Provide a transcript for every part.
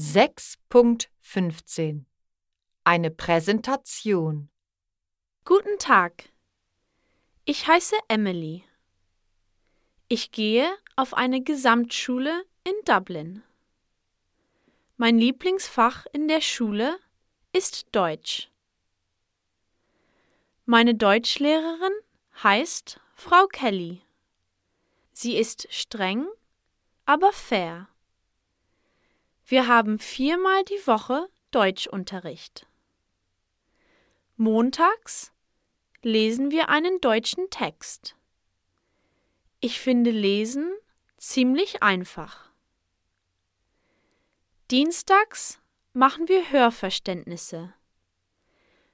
6.15 Eine Präsentation Guten Tag. Ich heiße Emily. Ich gehe auf eine Gesamtschule in Dublin. Mein Lieblingsfach in der Schule ist Deutsch. Meine Deutschlehrerin heißt Frau Kelly. Sie ist streng, aber fair. Wir haben viermal die Woche Deutschunterricht. Montags lesen wir einen deutschen Text. Ich finde Lesen ziemlich einfach. Dienstags machen wir Hörverständnisse.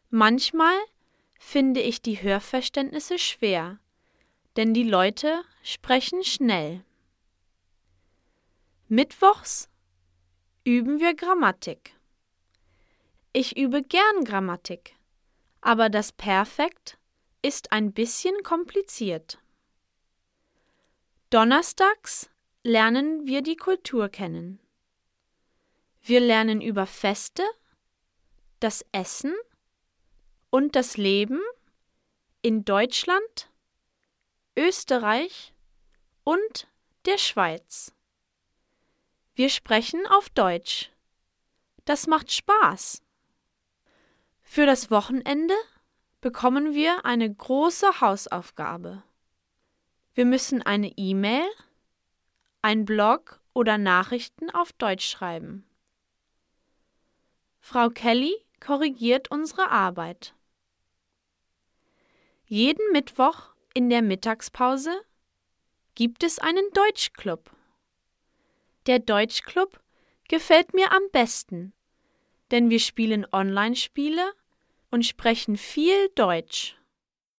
Manchmal finde ich die Hörverständnisse schwer, denn die Leute sprechen schnell. Mittwochs üben wir Grammatik. Ich übe gern Grammatik, aber das Perfekt ist ein bisschen kompliziert. Donnerstags lernen wir die Kultur kennen. Wir lernen über Feste, das Essen und das Leben in Deutschland, Österreich und der Schweiz. Wir sprechen auf Deutsch. Das macht Spaß. Für das Wochenende bekommen wir eine große Hausaufgabe. Wir müssen eine E-Mail, ein Blog oder Nachrichten auf Deutsch schreiben. Frau Kelly korrigiert unsere Arbeit. Jeden Mittwoch in der Mittagspause gibt es einen Deutschclub. Der Deutschclub gefällt mir am besten, denn wir spielen Online-Spiele und sprechen viel Deutsch.